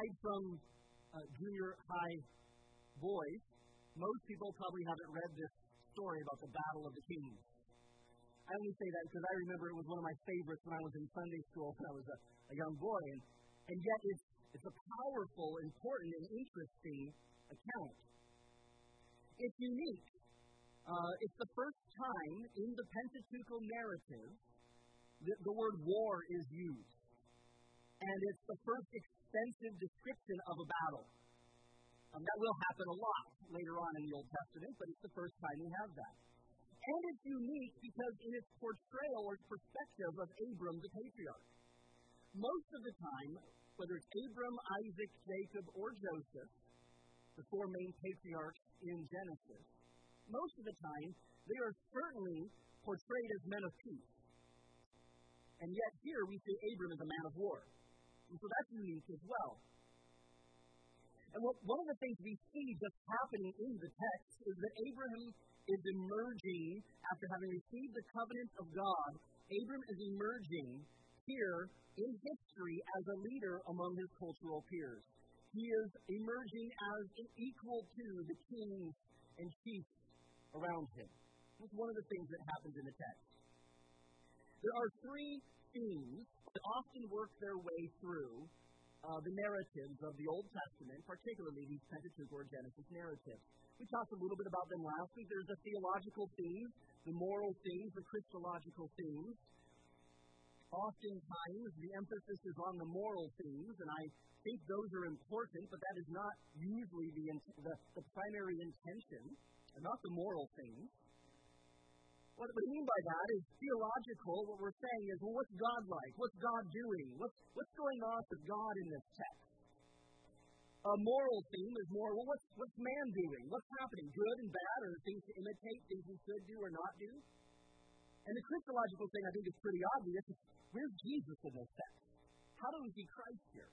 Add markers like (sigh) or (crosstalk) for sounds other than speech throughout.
Aside from uh, junior high boys, most people probably haven't read this story about the Battle of the Kings. I only say that because I remember it was one of my favorites when I was in Sunday school when I was a, a young boy. And, and yet it's, it's a powerful, important, and interesting account. It's unique. Uh, it's the first time in the Pentateuchal narrative that the word war is used. And it's the first extensive description of a battle. Um, that will happen a lot later on in the Old Testament, but it's the first time we have that. And it's unique because in its portrayal or perspective of Abram, the patriarch. Most of the time, whether it's Abram, Isaac, Jacob, or Joseph, the four main patriarchs in Genesis, most of the time they are certainly portrayed as men of peace. And yet here we see Abram as a man of war. And so that's unique as well. And what, one of the things we see just happening in the text is that Abraham is emerging after having received the covenant of God. Abram is emerging here in history as a leader among his cultural peers. He is emerging as equal to the kings and chiefs around him. That's one of the things that happens in the text. There are three themes that often work their way through uh, the narratives of the Old Testament, particularly these Pentateuch or Genesis narratives. We talked a little bit about them last week. There's a theological theme, the moral themes, the Christological themes. Oftentimes, the emphasis is on the moral themes, and I think those are important, but that is not usually the, the, the primary intention, not the moral themes. What we mean by that is theological. What we're saying is, well, what's God like? What's God doing? What's, what's going on with God in this text? A moral theme is more, well, what's, what's man doing? What's happening? Good and bad, or things to imitate, things we should do or not do? And the Christological thing, I think, is pretty obvious. Where's Jesus in this text? How do we see Christ here?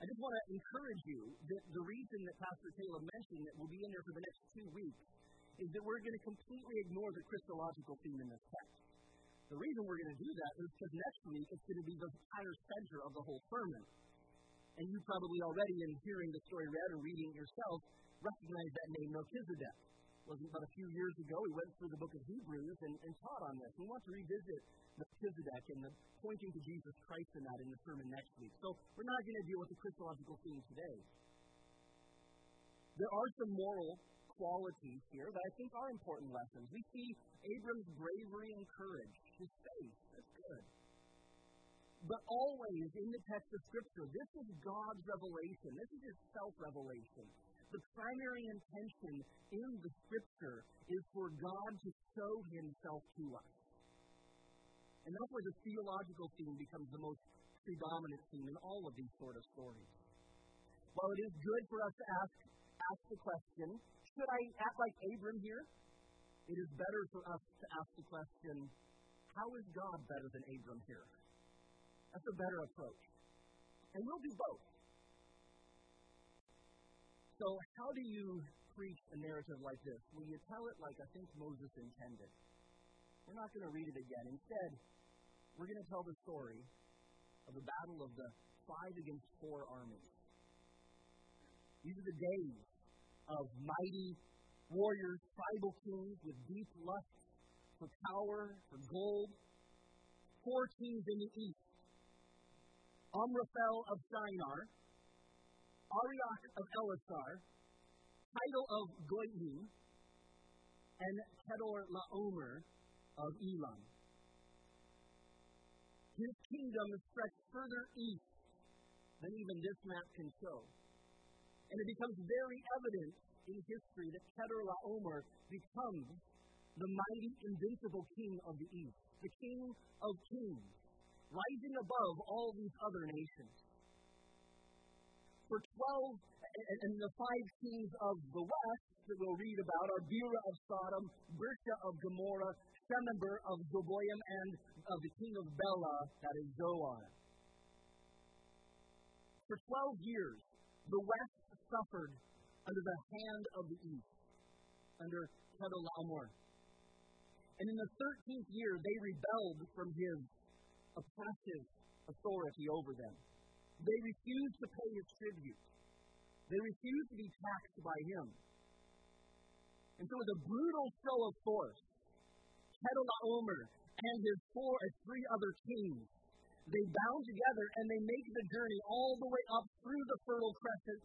I just want to encourage you that the reason that Pastor Taylor mentioned that we'll be in there for the next two weeks is that we're going to completely ignore the Christological theme in this text. The reason we're going to do that is because next week it's going to be the entire center of the whole sermon. And you probably already, in hearing the story read or reading it yourself, recognize that name Melchizedek. It wasn't but a few years ago we went through the book of Hebrews and, and taught on this. We want to revisit Melchizedek and the pointing to Jesus Christ in that in the sermon next week. So we're not going to deal with the Christological theme today. There are some moral qualities here that I think are important lessons. We see Abram's bravery and courage, his faith. That's good. But always in the text of Scripture, this is God's revelation. This is his self revelation. The primary intention in the Scripture is for God to show himself to us. And that's where the theological theme becomes the most predominant theme in all of these sort of stories. While it is good for us to ask, ask the question, should I act like Abram here? It is better for us to ask the question, how is God better than Abram here? That's a better approach. And we'll do both. So, how do you preach a narrative like this? Well, you tell it like I think Moses intended. We're not going to read it again. Instead, we're going to tell the story of the battle of the five against four armies. These are the days of mighty warriors, tribal kings with deep lust for power, for gold. Four kings in the east Amraphel of Shinar, Arioch of Ellasar, Tidal of Goyim, and Kedor Laomer of Elam. His kingdom stretched further east than even this map can show. And it becomes very evident in history that Kedorlaomer becomes the mighty, invincible king of the east, the king of kings, rising above all these other nations. For 12, and, and the five kings of the west that we'll read about are Bera of Sodom, Birsha of Gomorrah, Shemeber of Zeboim, and of the king of Bela, that is Zoar. For 12 years, the west suffered under the hand of the east, under Kedorlaomer. And in the 13th year, they rebelled from his oppressive authority over them. They refused to pay his tribute. They refused to be taxed by him. And so, with a brutal show of force, Chedorlaomer and his four or three other kings, they bound together and they make the journey all the way up through the Fertile Crescent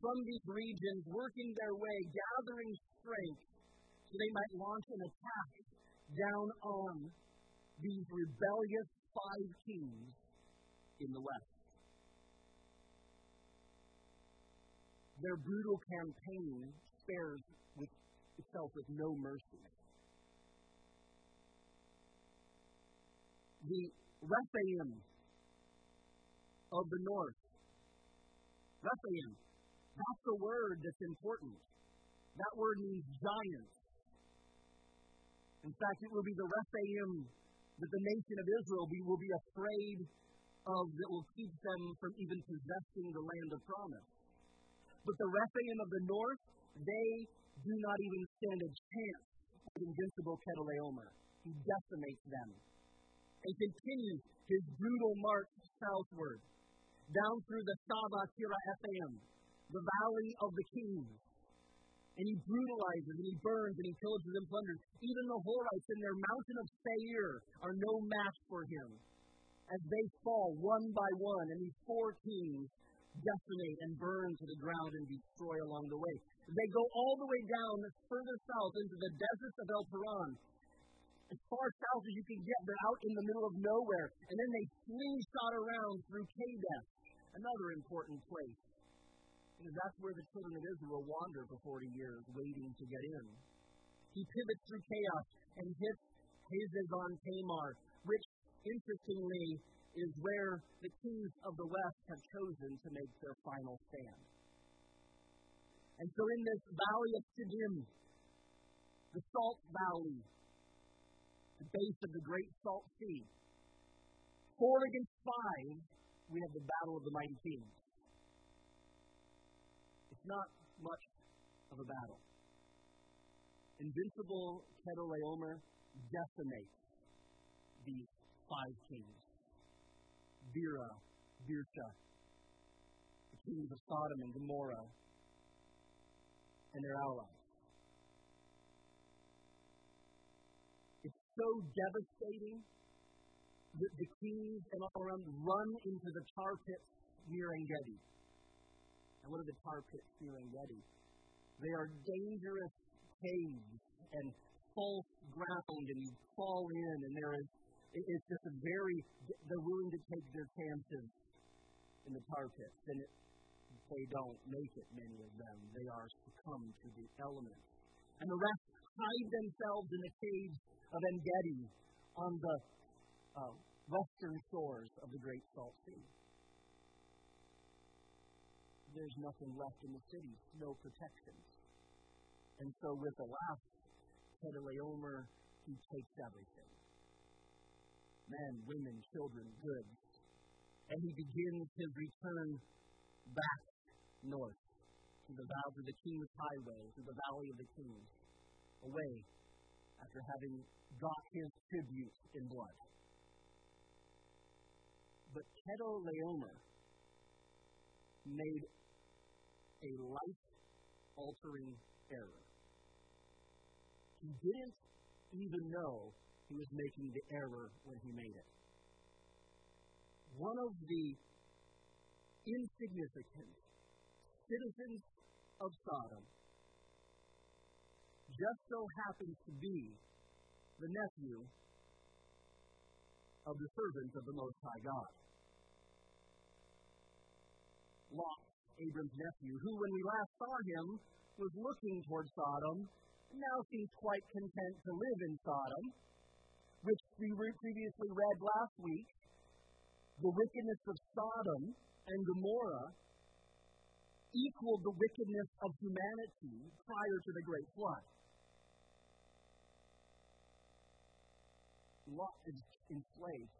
from these regions, working their way, gathering strength, so they might launch an attack down on these rebellious five kings in the west. Their brutal campaign spares with itself with no mercy. The Rephaim of the north. Rephaim. That's the word that's important. That word means giant. In fact, it will be the Rephaim that the nation of Israel be, will be afraid of that will keep them from even possessing the land of promise. But the Rephaim of the north, they do not even stand a chance with invincible Chedorlaomer. He decimates them and continues his brutal march southward, down through the Saba Kira Ephraim, the valley of the kings. And he brutalizes and he burns and he pillages and plunders. Even the Horites in their mountain of Seir are no match for him. As they fall one by one, and these four kings decimate and burn to the ground and destroy along the way. They go all the way down further south into the deserts of El Paran, as far south as you can get. They're out in the middle of nowhere. And then they slingshot around through Kadesh, another important place. Because that's where the children of Israel wander for 40 years, waiting to get in. He pivots through chaos and hits Hazazon Tamar, which, interestingly, is where the kings of the west have chosen to make their final stand. And so, in this valley of Siddim, the Salt Valley, the base of the Great Salt Sea. Four against five, we have the battle of the mighty kings. Not much of a battle. Invincible Chedorlaomer decimates these five kings. Bera, Birsha, the kings of Sodom and Gomorrah, and their allies. It's so devastating that the kings and all around run into the tar pits near Engedi. And what are the tar pits near Engedi? They are dangerous caves and false ground, and you fall in, and there is it's just a very they're willing to take their chances in the tar pits, and it, they don't make it. Many of them they are succumb to the elements, and the rest hide themselves in the caves of En Gedi on the uh, western shores of the Great Salt Sea. There's nothing left in the city, no protection. And so, with the last Chedorlaomer, he takes everything men, women, children, goods. And he begins his return back north to the valley, of the King's Highway, to the Valley of the Kings, away after having got his tribute in blood. But Chedorlaomer made a life altering error. He didn't even know he was making the error when he made it. One of the insignificant citizens of Sodom just so happens to be the nephew of the servant of the Most High God. Lot, Abram's nephew, who, when we last saw him, was looking toward Sodom, now seems quite content to live in Sodom, which we previously read last week. The wickedness of Sodom and Gomorrah equaled the wickedness of humanity prior to the Great Flood. Lot is enslaved.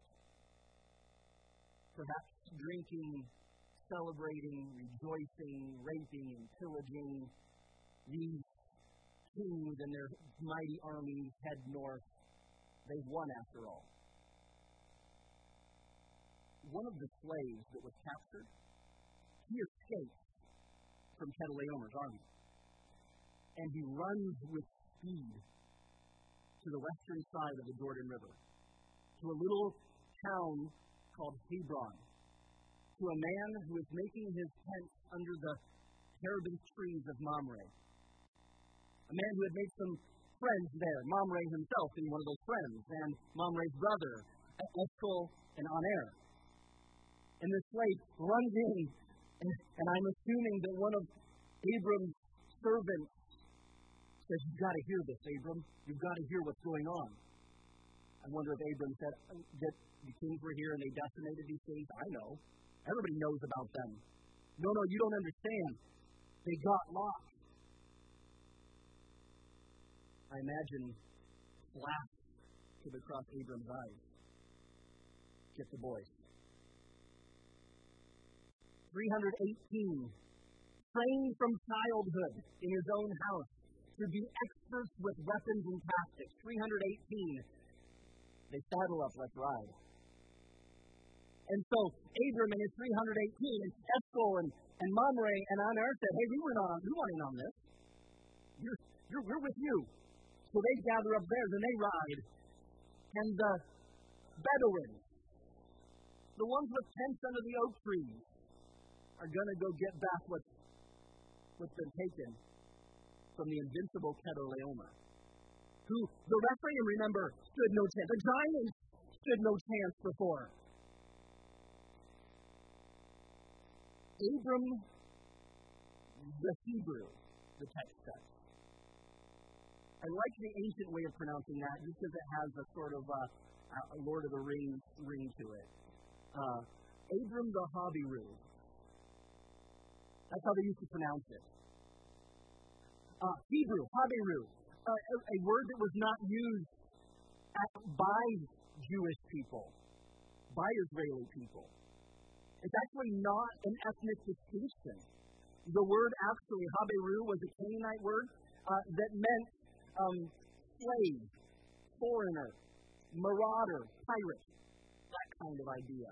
Perhaps drinking, celebrating, rejoicing, raping, and pillaging these kings and their mighty armies head north. They've won after all. One of the slaves that was captured, he escapes from Chedorlaomer's army. And he runs with speed to the western side of the Jordan River, to a little town called Hebron, to a man who is making his tent under the terebinth trees of Mamre. A man who had made some friends there, Mamre himself being one of those friends, and Mamre's brother, Eshcol and Aner. And this slave runs in, and, and I'm assuming that one of Abram's servants says, You've got to hear this, Abram. You've got to hear what's going on. I wonder if Abram said that the kings were here and they decimated these cities. I know. Everybody knows about them. No, no, you don't understand. They got lost. I imagine flash to across Abram's eyes. Get the boys. 318. Trained from childhood in his own house to be experts with weapons and tactics. 318. They saddle up, let's ride. And so Abram and his 318 and Eshcol and, and Mamre and Aner said, hey, we went on, we went in on this. You're, you're, we're with you. So they gather up theirs and they ride. And uh, the Bedouins, the ones with tents under the oak trees, are going to go get back what's, what's been taken from the invincible Chedorlaomer, who the Rephaim, remember, stood no chance. The giants stood no chance before. Abram the Hebrew, the text says. I like the ancient way of pronouncing that just because it has a sort of a, a Lord of the Rings ring to it. Uh, Abram the Habiru. That's how they used to pronounce it. Uh, Hebrew, Habiru, uh, a, a, word that was not used at, by Jewish people, by Israeli people. It's actually not an ethnic distinction. The word actually, Habiru, was a Canaanite word uh, that meant um, slave, foreigner, marauder, pirate, that kind of idea.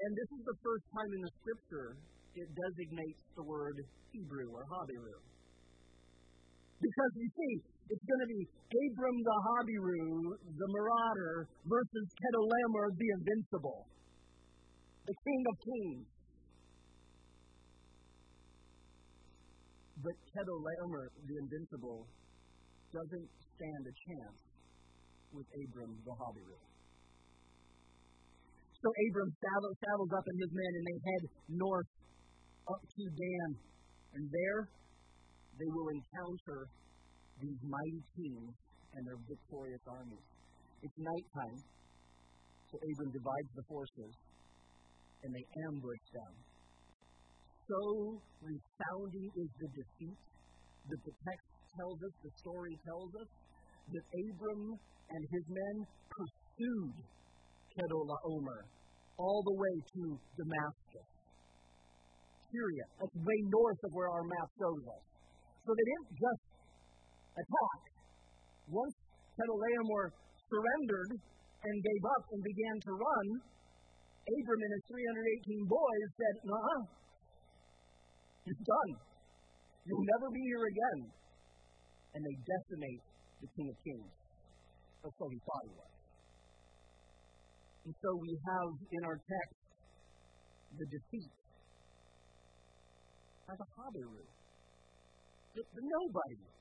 And this is the first time in the scripture it designates the word Hebrew or Habiru. Because you see, it's going to be Abram the Habiru, the marauder, versus Chedorlaomer the invincible, the king of kings. But Chedorlaomer the invincible doesn't stand a chance with Abram the Habiru. So Abram saddles, saddles up and his men, and they head north up to Dan. And there they will encounter these mighty kings and their victorious armies. It's nighttime, so Abram divides the forces, and they ambush them. So resounding is the defeat that the text tells us, the story tells us, that Abram and his men pursued Chedorlaomer all the way to Damascus. Syria. That's way north of where our map shows us. So they didn't just attack. Once Chedorlaomer surrendered and gave up and began to run, Abram and his 318 boys said, uh-huh, Nah, it's done. You'll never be here again. And they decimate the King of Kings. Or so he thought he was. And so we have in our text the defeat as a Habiru. The, the nobody.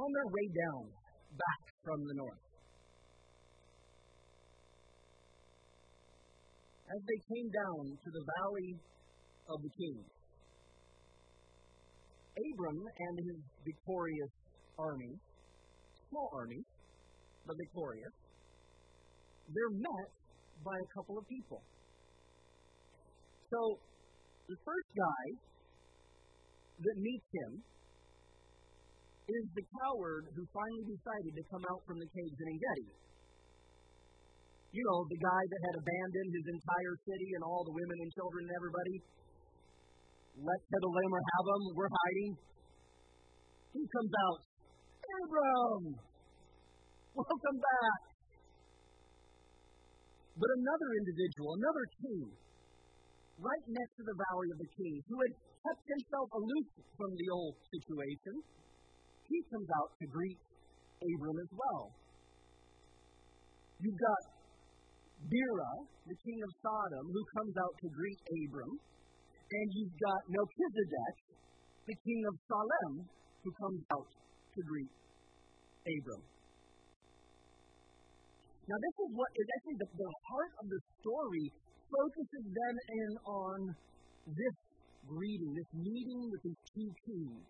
On their way down, back from the north, as they came down to the valley of the kings, Abram and his victorious army, small army, but victorious, they're met by a couple of people. So, the first guy that meets him is the coward who finally decided to come out from the caves in Engedi. You know, the guy that had abandoned his entire city and all the women and children and everybody. Let Chedorlaomer have them. We're hiding. He comes out. Abram! Welcome back. But another individual, another king, right next to the Valley of the Kings, who had kept himself aloof from the old situation, he comes out to greet Abram as well. You've got Bera, the king of Sodom, who comes out to greet Abram. And you've got Melchizedek, the king of Salem, who comes out to greet Abram. Now, this is what is actually the, the heart of the story focuses then in on this greeting, this meeting with these two kings.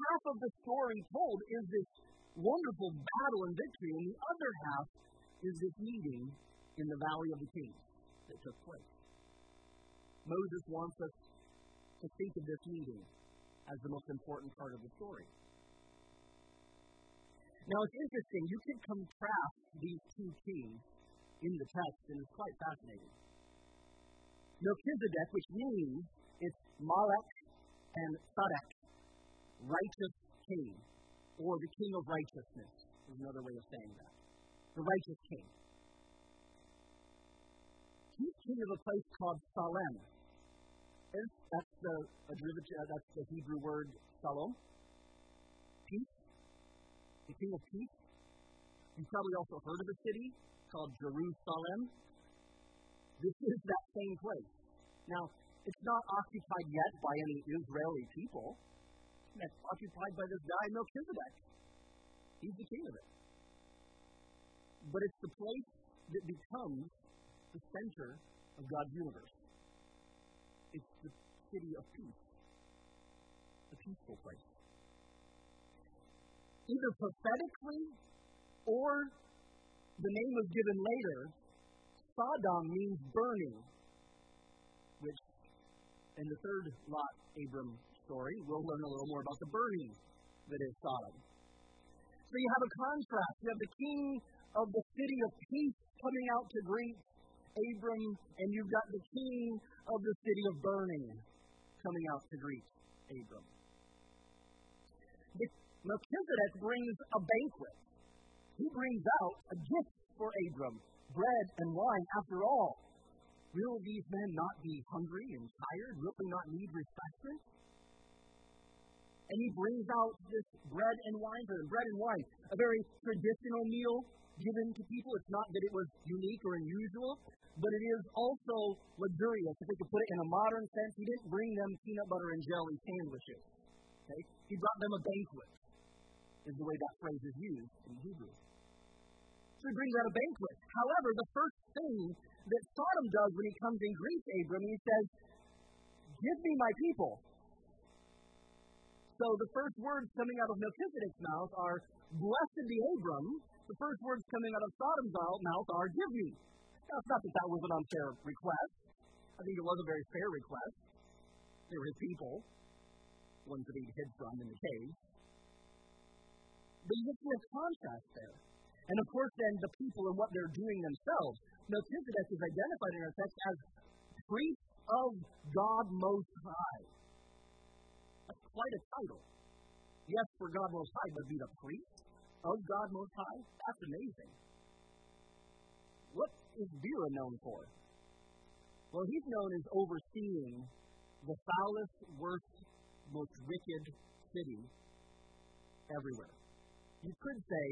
Half of the story told is this wonderful battle and victory, and the other half is this meeting in the Valley of the Kings that took place. Moses wants us to think of this meeting as the most important part of the story. Now, it's interesting. You can contrast these two kings in the text, and it's quite fascinating. Melchizedek, which means it's Malek and Sadek, righteous king, or the king of righteousness, is another way of saying that. The righteous king. He's king of a place called Salem. That's the, derivative, uh, that's the Hebrew word shalom, peace, the king of peace. You've probably also heard of a city called Jerusalem. This is that same place. Now, it's not occupied yet by any Israeli people. It's occupied by this guy, Melchizedek. He's the king of it. But it's the place that becomes the center of God's universe. It's the city of peace, a peaceful place. Either prophetically or the name was given later, Sodom means burning, in the third Lot Abram story, we'll learn a little more about the burning that is Sodom. So you have a contrast. You have the king of the city of peace coming out to greet Abram, and you've got the king of the city of burning coming out to greet Abram. Melchizedek brings a banquet he brings out a gift for Abram bread and wine. After all, will these men not be hungry and tired? Will they not need refreshment? And he brings out this bread and wine for them. Bread and wine, a very traditional meal given to people. It's not that it was unique or unusual, but it is also luxurious. If we could put it in a modern sense, he didn't bring them peanut butter and jelly sandwiches. Okay? He brought them a banquet, is the way that phrase is used in Hebrew. So he brings out a banquet. However, the first thing that Sodom does when he comes and greets Abram, he says, Give me my people. So the first words coming out of Melchizedek's mouth are, Blessed be Abram. The first words coming out of Sodom's mouth are, Give me. Now, it's not that that was an unfair request. I think it was a very fair request. They were his people, ones that he hid from in the cave. But you see a contrast there. And of course, then the people and what they're doing themselves. Melchizedek is identified in our text as priest of God Most High. That's quite a title. Yes, for God Most High, but be the priest of God Most High? That's amazing. What is Bera known for? Well, he's known as overseeing the foulest, worst, most wicked city everywhere. You could say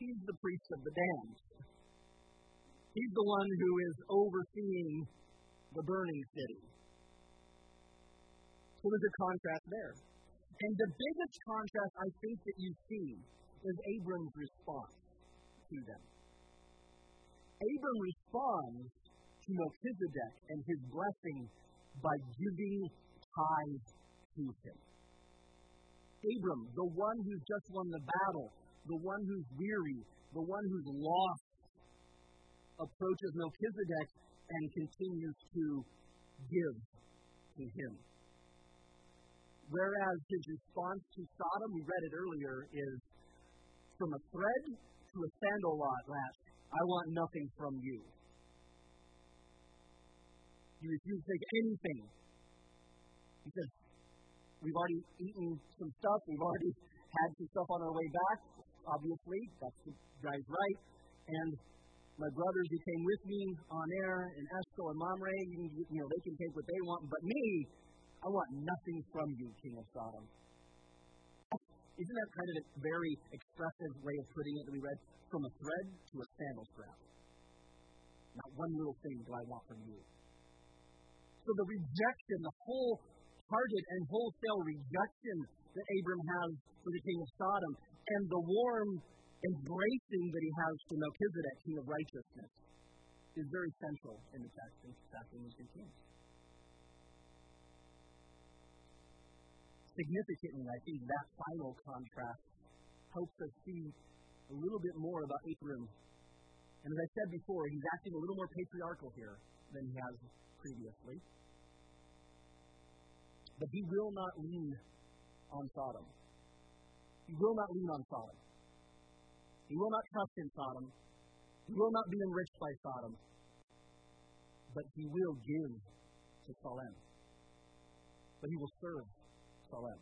He's the priest of the damned. He's the one who is overseeing the burning city. So there's a contrast there. And the biggest contrast I think that you see is Abram's response to them. Abram responds to Melchizedek and his blessing by giving tithes to him. Abram, the one who's just won the battle, the one who's weary, the one who's lost, approaches Melchizedek and continues to give to him. Whereas his response to Sodom, we read it earlier, is from a thread to a sandal lot latch. I want nothing from you. You refuse to take anything. He says, We've already eaten some stuff. We've already (laughs) had some stuff on our way back. Obviously, that's the guy's right. And my brothers who came with me on air and Eshcol and Mamre, you, you know, they can take what they want. But me, I want nothing from you, King of Sodom. Isn't that kind of a very expressive way of putting it that we read? From a thread to a sandal strap. Not one little thing do I want from you. So the rejection, the wholehearted and wholesale rejection that Abram has for the king of Sodom, and the warm embracing that he has for Melchizedek, king of righteousness, is very central in the text in 2 Kings. Significantly, I think that final contrast helps us see a little bit more about Abram. And as I said before, he's acting a little more patriarchal here than he has previously. But he will not lean on Sodom. He will not lean on Sodom. He will not trust in Sodom. He will not be enriched by Sodom. But he will give to Salem. But he will serve Salem.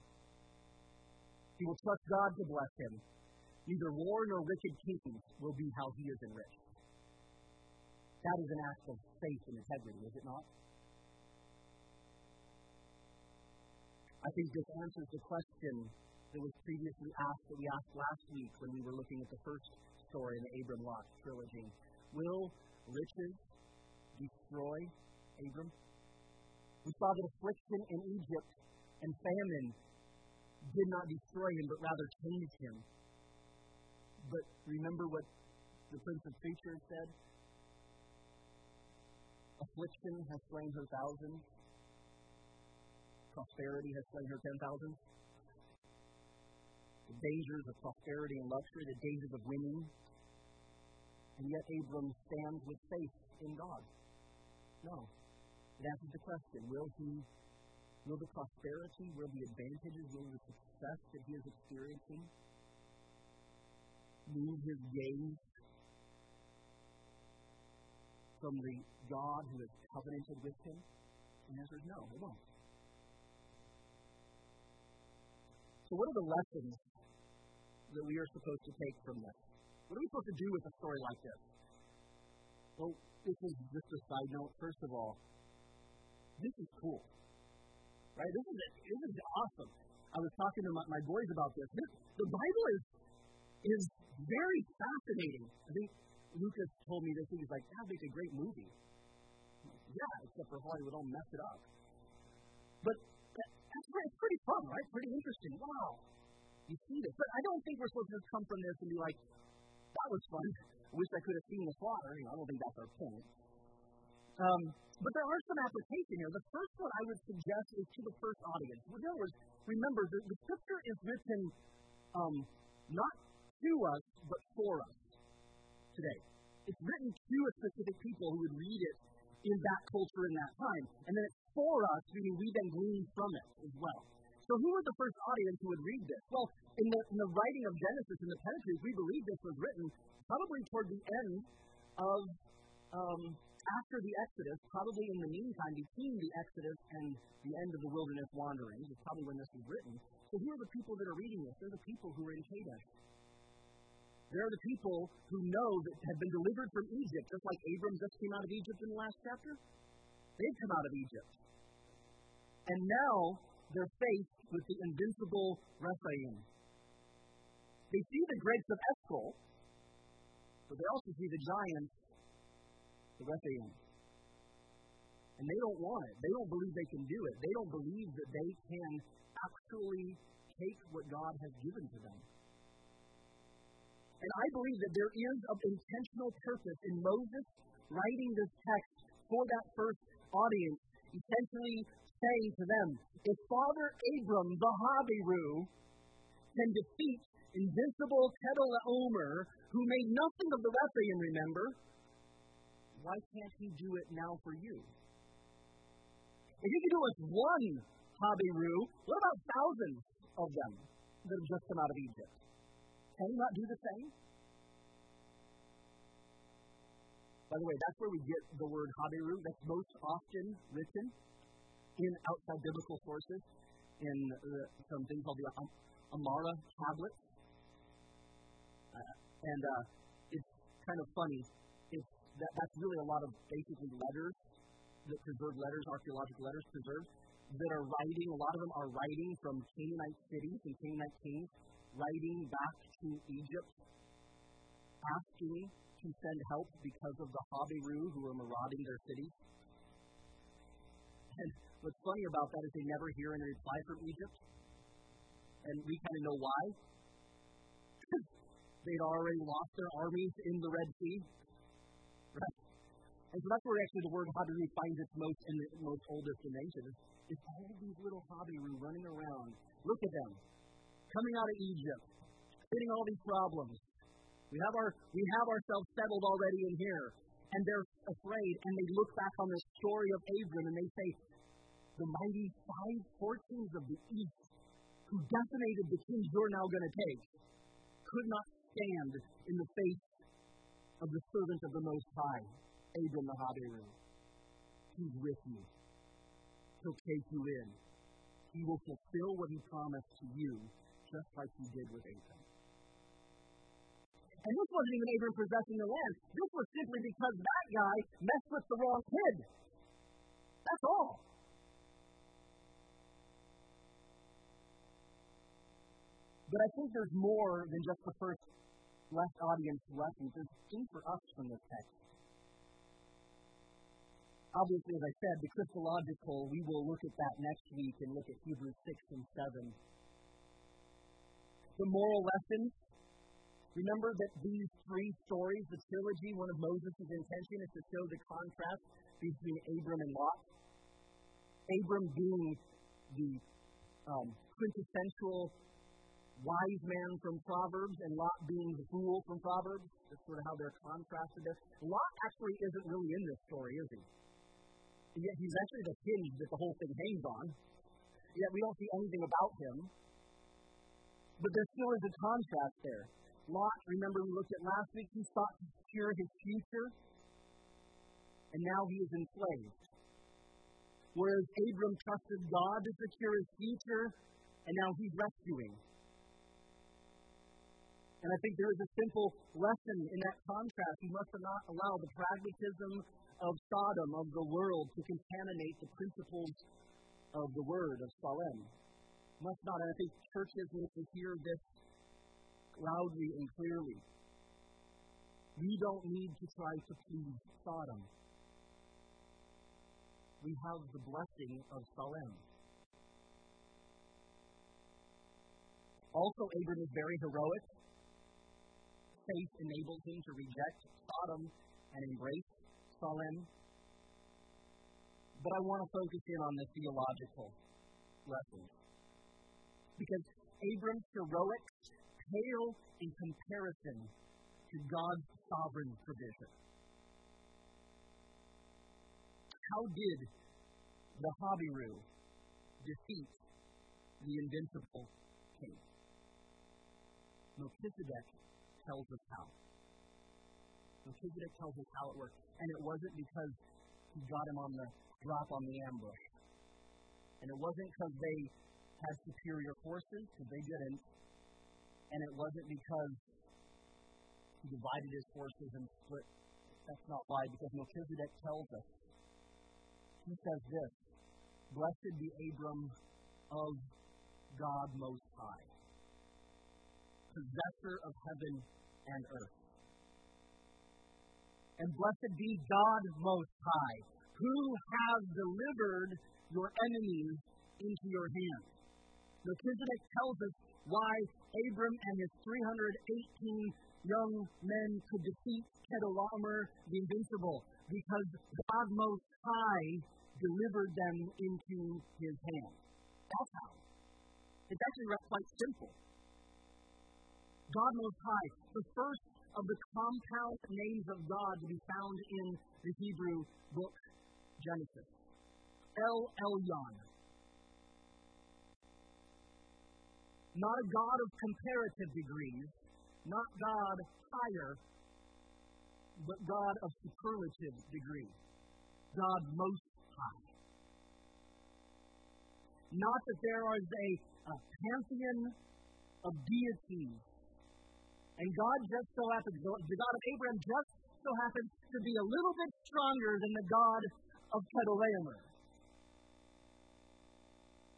He will trust God to bless him. Neither war nor wicked kings will be how he is enriched. That is an act of faith and integrity, is it not? I think this answers the question that was previously asked that we asked last week when we were looking at the first story in the Abram Lot trilogy. Will riches destroy Abram? We saw that affliction in Egypt and famine did not destroy him, but rather changed him. But remember what the Prince of Preachers said? Affliction has slain her thousands, prosperity has slain her ten thousands. The dangers of prosperity and luxury, the dangers of winning. And yet Abram stands with faith in God. No. It answers the question will he, will the prosperity, will the advantages, will the success that he is experiencing move his gaze from the God who has covenanted with him? The answer is no, it won't. So, what are the lessons that we are supposed to take from this? What are we supposed to do with a story like this? Well, this is just a side note. First of all, this is cool, right? This is this is awesome. I was talking to my, my boys about this. this. The Bible is is very fascinating. I think Lucas told me this. He was like, "That makes a great movie." Yeah, except for Hollywood all mess it up. But that's it's pretty fun, right? Pretty interesting. Wow, you see this. But I don't think we're supposed to just come from this and be like, "That was fun. I wish I could have seen the slaughter." You know, I don't think that's our point. Um, but there are some application here. The first one I would suggest is to the first audience. In other words, remember, the, the scripture is written um, not to us, but for us today. It's written to a specific people who would read it in that culture in that time. And then it's for us, meaning we then glean from it as well. So who was the first audience who would read this? Well, in the, in the writing of Genesis, in the Pentateuch, we believe this was written probably toward the end of, um, after the Exodus, probably in the meantime between the Exodus and the end of the wilderness wanderings, is probably when this was written. So who are the people that are reading this? They're the people who are in Kadesh. They're the people who know that have been delivered from Egypt, just like Abram just came out of Egypt in the last chapter. They've come out of Egypt. And now they're faced with the invincible Rephaim. They see the grapes of Eshcol, but they also see the giants, the Rephaim. And they don't want it. They don't believe they can do it. They don't believe that they can actually take what God has given to them. And I believe that there is an intentional purpose in Moses writing this text for that first audience, essentially saying to them, if Father Abram, the Habiru, can defeat invincible Kedorlaomer, who made nothing of the Rephaim, remember, why can't he do it now for you? If he can do it with one Habiru, what about thousands of them that have just come out of Egypt? Can he not do the same? By the way, that's where we get the word Habiru. That's most often written in outside biblical sources in uh, some things called the Amarna tablets. Uh, and uh, it's kind of funny. It's that, that's really a lot of basically letters, that preserved letters, archaeological letters preserved, that are writing, a lot of them are writing from Canaanite cities and Canaanite kings, writing back to Egypt, asking to send help because of the Habiru who are marauding their cities. And what's funny about that is they never hear any reply from Egypt. And we kind of know why. (laughs) They'd already lost their armies in the Red Sea. Right? And so that's where actually the word Habiru finds its most in the most oldest in ancient. It's all these little Habiru running around. Look at them. Coming out of Egypt, hitting all these problems. We have our we have ourselves settled already in here. And they're afraid and they look back on the story of Abram and they say, The mighty five fortunes of the east who decimated the kings you're now going to take could not stand in the face of the servant of the Most High, Abram the Habiru. He's with you. He'll take you in. He will fulfill what he promised to you, just like he did with Abram. And this wasn't even Abram possessing the land. This was simply because that guy messed with the wrong kid. That's all. But I think there's more than just the first left audience lessons. There's things for us from this text. Obviously, as I said, the Christological, we will look at that next week and look at Hebrews 6 and 7. The moral lessons. Remember that these three stories, the trilogy, one of Moses' intention is to show the contrast between Abram and Lot. Abram being the um, quintessential wise man from Proverbs and Lot being the fool from Proverbs. That's sort of how they're contrasted there. Lot actually isn't really in this story, is he? Yet he's actually the hinge that the whole thing hangs on. Yet we don't see anything about him. But there still is a contrast there. Lot, remember we looked at last week, he sought to secure his future, and now he is enslaved. Whereas Abram trusted God to secure his future, and now he's rescuing. And I think there is a simple lesson in that contrast. We must not allow the pragmatism of Sodom, of the world, to contaminate the principles of the word of Salem. Must not. And I think churches need to hear this loudly and clearly. We don't need to try to please Sodom. We have the blessing of Salem. Also, Abram is very heroic. Faith enables him to reject Sodom and embrace Salem. But I want to focus in on the theological lessons. Because Abram's heroics pale in comparison to God's sovereign provision. How did the Habiru defeat the invincible king? Melchizedek tells us how. Melchizedek tells us how it works. And it wasn't because he got him on the drop on the ambush. And it wasn't because they had superior forces, because they didn't. And it wasn't because he divided his forces and split. That's not why, because Melchizedek tells us. He says this Blessed be Abram of God Most High, possessor of heaven and earth. And blessed be God Most High, who has delivered your enemies into your hands. Melchizedek tells us why Abram and his 318 young men could defeat Chedorlaomer the Invincible, because God Most High delivered them into his hands. That's how. It's actually quite simple. God Most High, the first of the compound names of God to be found in the Hebrew book Genesis. El Elyon. Not a God of comparative degrees, not God higher, but God of superlative degree. God most high. Not that there is a, a pantheon of deities. And God just so happens, the God of Abraham just so happens to be a little bit stronger than the God of Chedorlaomer.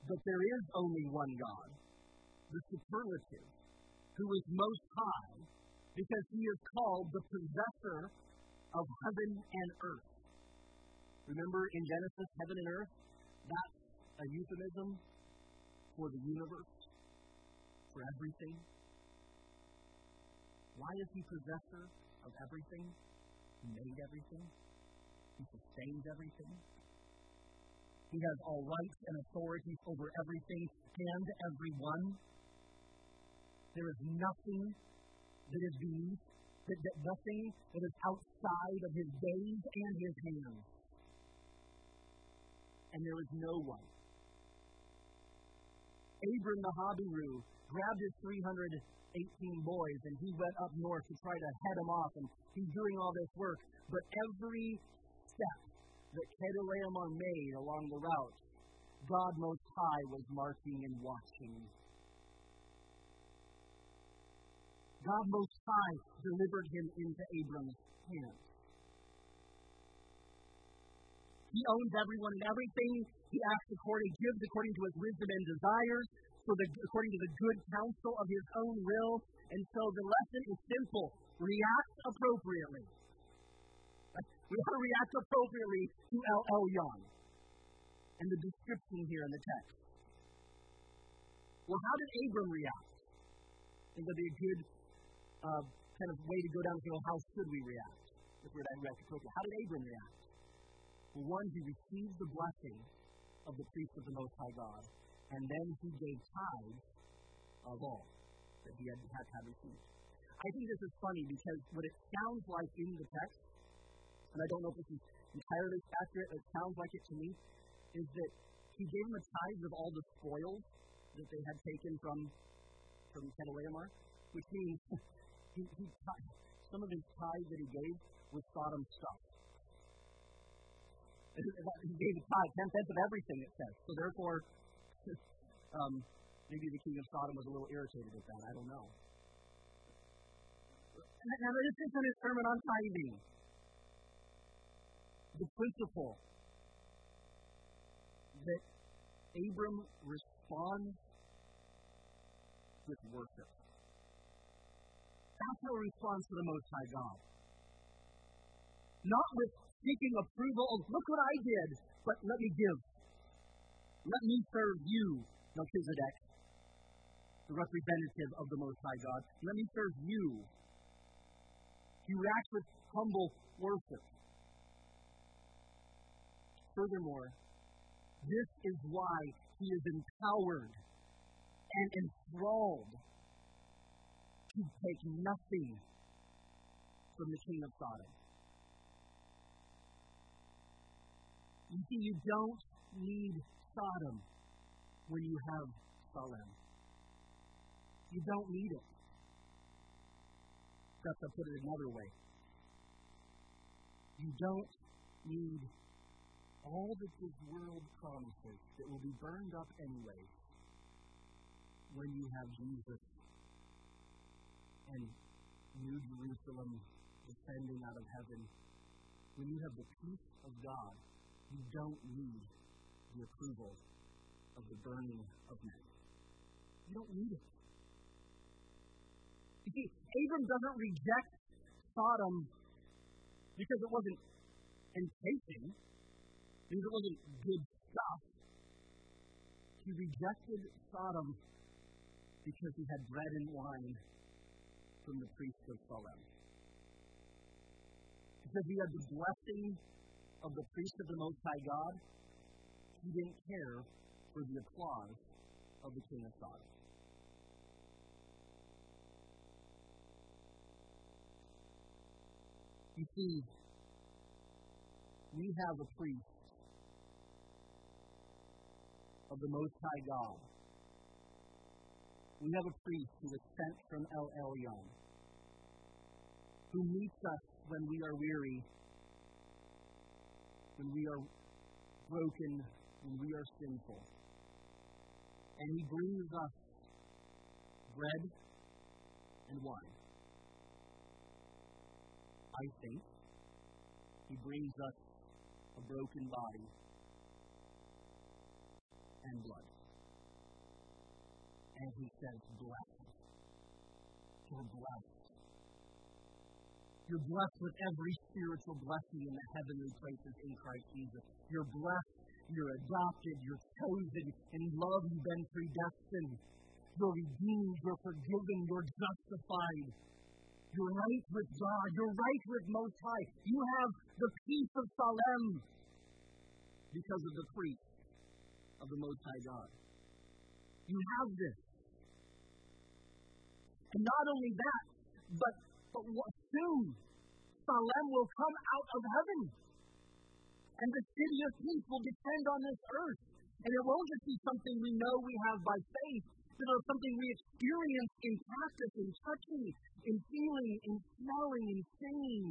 But there is only one God, the superlative, who is most high, because he is called the possessor of heaven and earth. Remember in Genesis, heaven and earth? That's a euphemism for the universe, for everything. Why is he possessor of everything? He made everything. He sustains everything. He has all rights and authorities over everything and everyone. There is nothing that is beneath, that, that nothing that is outside of his gaze and his hands. And there is no one. Abram the Habiru grabbed his 318 boys and he went up north to try to head them off, and he's doing all this work. But every step that Chedorlaomer made along the route, God Most High was marking and watching. God Most High delivered him into Abram's hands. He owns everyone and everything. He acts according, gives according to his wisdom and desires, for the, according to the good counsel of his own will. And so the lesson is simple react appropriately. We want to react appropriately to El Elyon and the description here in the text. Well, how did Abram react? Think would be a good uh, kind of way to go down and say, how should we react if we're to react appropriately? How did Abram react? Well, one, he received the blessing of the priest of the Most High God, and then he gave tithes of all that he had, had, had received. I think this is funny because what it sounds like in the text and I don't know if this is entirely accurate, it sounds like it to me, is that he gave them a tithe of all the spoils that they had taken from from Chedorlaomer, which means (laughs) he, he, some of his tithe that he gave was Sodom stuff. (laughs) He gave a tithe, ten cents of everything, it says. So therefore, (laughs) um, maybe the king of Sodom was a little irritated at that. I don't know. Now, this isn't a sermon on tithing the principle that Abram responds with worship. That's how he responds to the Most High God. Not with seeking approval of, look what I did, but let me give. Let me serve you, Melchizedek, the representative of the Most High God. Let me serve you. He reacts with humble worship. Furthermore, this is why he is empowered and enthralled to take nothing from the king of Sodom. You see, you don't need Sodom when you have Salem. You don't need it. Except to put it another way. You don't need all that this world promises that will be burned up anyway when you have Jesus and New Jerusalem descending out of heaven, when you have the peace of God, you don't need the approval of the burning of men. You don't need it. You see, Abram doesn't reject Sodom because it wasn't enticing because it wasn't good stuff. He rejected Sodom because he had bread and wine from the priest of Salem. Because he had the blessing of the priest of the Most High God, he didn't care for the applause of the king of Sodom. You see, we have a priest of the Most High God. We have a priest who was sent from El Elyon, who meets us when we are weary, when we are broken, when we are sinful. And He brings us bread and wine. I think He brings us a broken body and blood. And He says, Blessed. You're blessed. You're blessed with every spiritual blessing in the heavenly places in Christ Jesus. You're blessed. You're adopted. You're chosen. In love, you've been predestined. You're redeemed. You're forgiven. You're justified. You're right with God. You're right with Most High. You have the peace of Salem because of the priest of the Most High God. You have this. And not only that, but, but soon Salem will come out of heaven. And the city of peace will descend on this earth. And it won't just be something we know we have by faith, but it's something we experience in practice, in touching, in feeling, in smelling, in singing.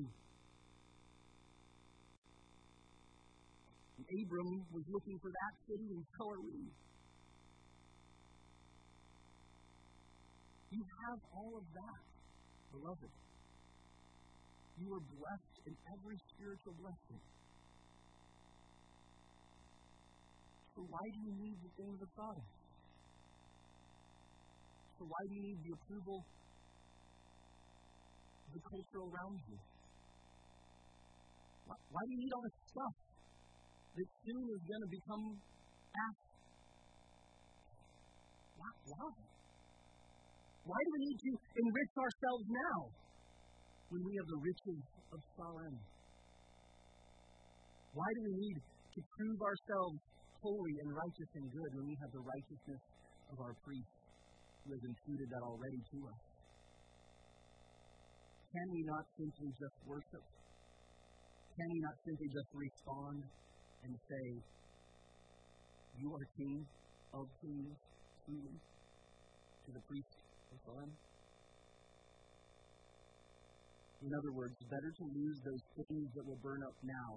And Abram was looking for that city, and so. You have all of that, beloved. You are blessed in every spiritual blessing. So why do you need the things of God? So why do you need the approval of the culture around you? Why, do you need all this stuff that soon is going to become asked? Why? Why? Why do we need to enrich ourselves now when we have the riches of Salem? Why do we need to prove ourselves holy and righteous and good when we have the righteousness of our priest who has imputed that already to us? Can we not simply just worship? Can we not simply just respond and say, You are King of kings, truly, to the priest fun. In other words, better to lose those things that will burn up now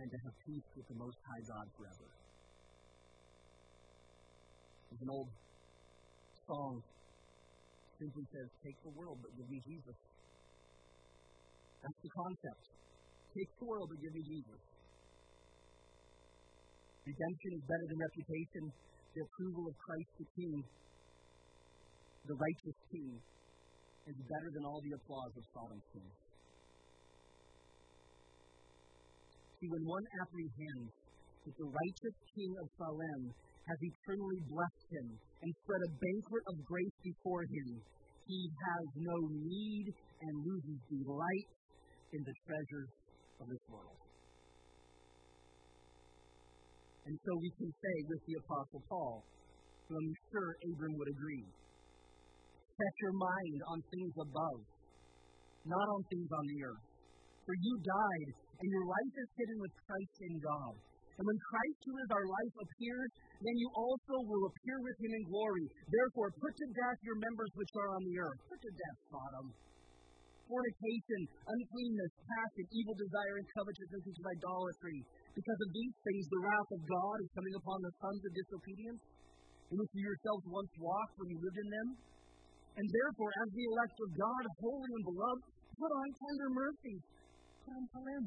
and to have peace with the Most High God forever. There's an old song simply says, Take the world, but give me Jesus. That's the concept. Take the world, but give me Jesus. Redemption is better than reputation. The approval of Christ the King the righteous king is better than all the applause of Sodom's king. See, when one apprehends that the righteous king of Salem has eternally blessed him and spread a banquet of grace before him, he has no need and loses delight in the treasures of this world. And so we can say with the Apostle Paul, who I'm sure Abram would agree, Set your mind on things above, not on things on the earth. For you died, and your life is hidden with Christ in God. And when Christ, who is our life, appears, then you also will appear with him in glory. Therefore, put to death your members which are on the earth. Put to death Sodom. Fornication, uncleanness, passion, evil desire, and covetousness, which is idolatry. Because of these things, the wrath of God is coming upon the sons of disobedience, in which you yourselves once walked when you lived in them. And therefore, as the elect of God, holy and beloved, put on tender mercies, put on Salem.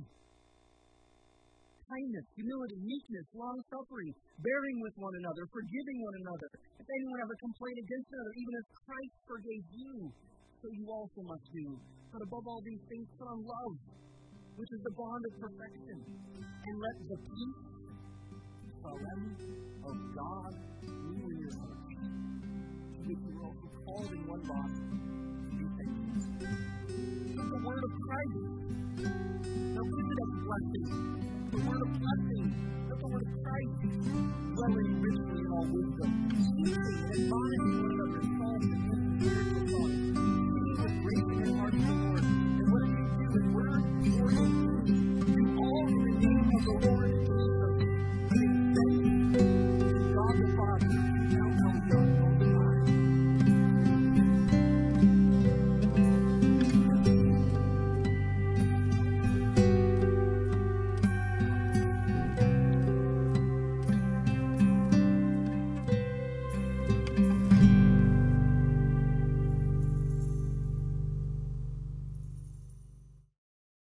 Kindness, humility, meekness, long suffering, bearing with one another, forgiving one another. If anyone have a complaint against another, even as Christ forgave you, so you also must do. But above all these things, put on love, which is the bond of perfection. And let the peace, of God rule in your hearts which you also called in one body to be thankful. The word of Christ. Now, isn't a blessing? The word of blessing. The word of Christ dwelling richly in all wisdom, teaching admonishing one another